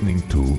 Listening to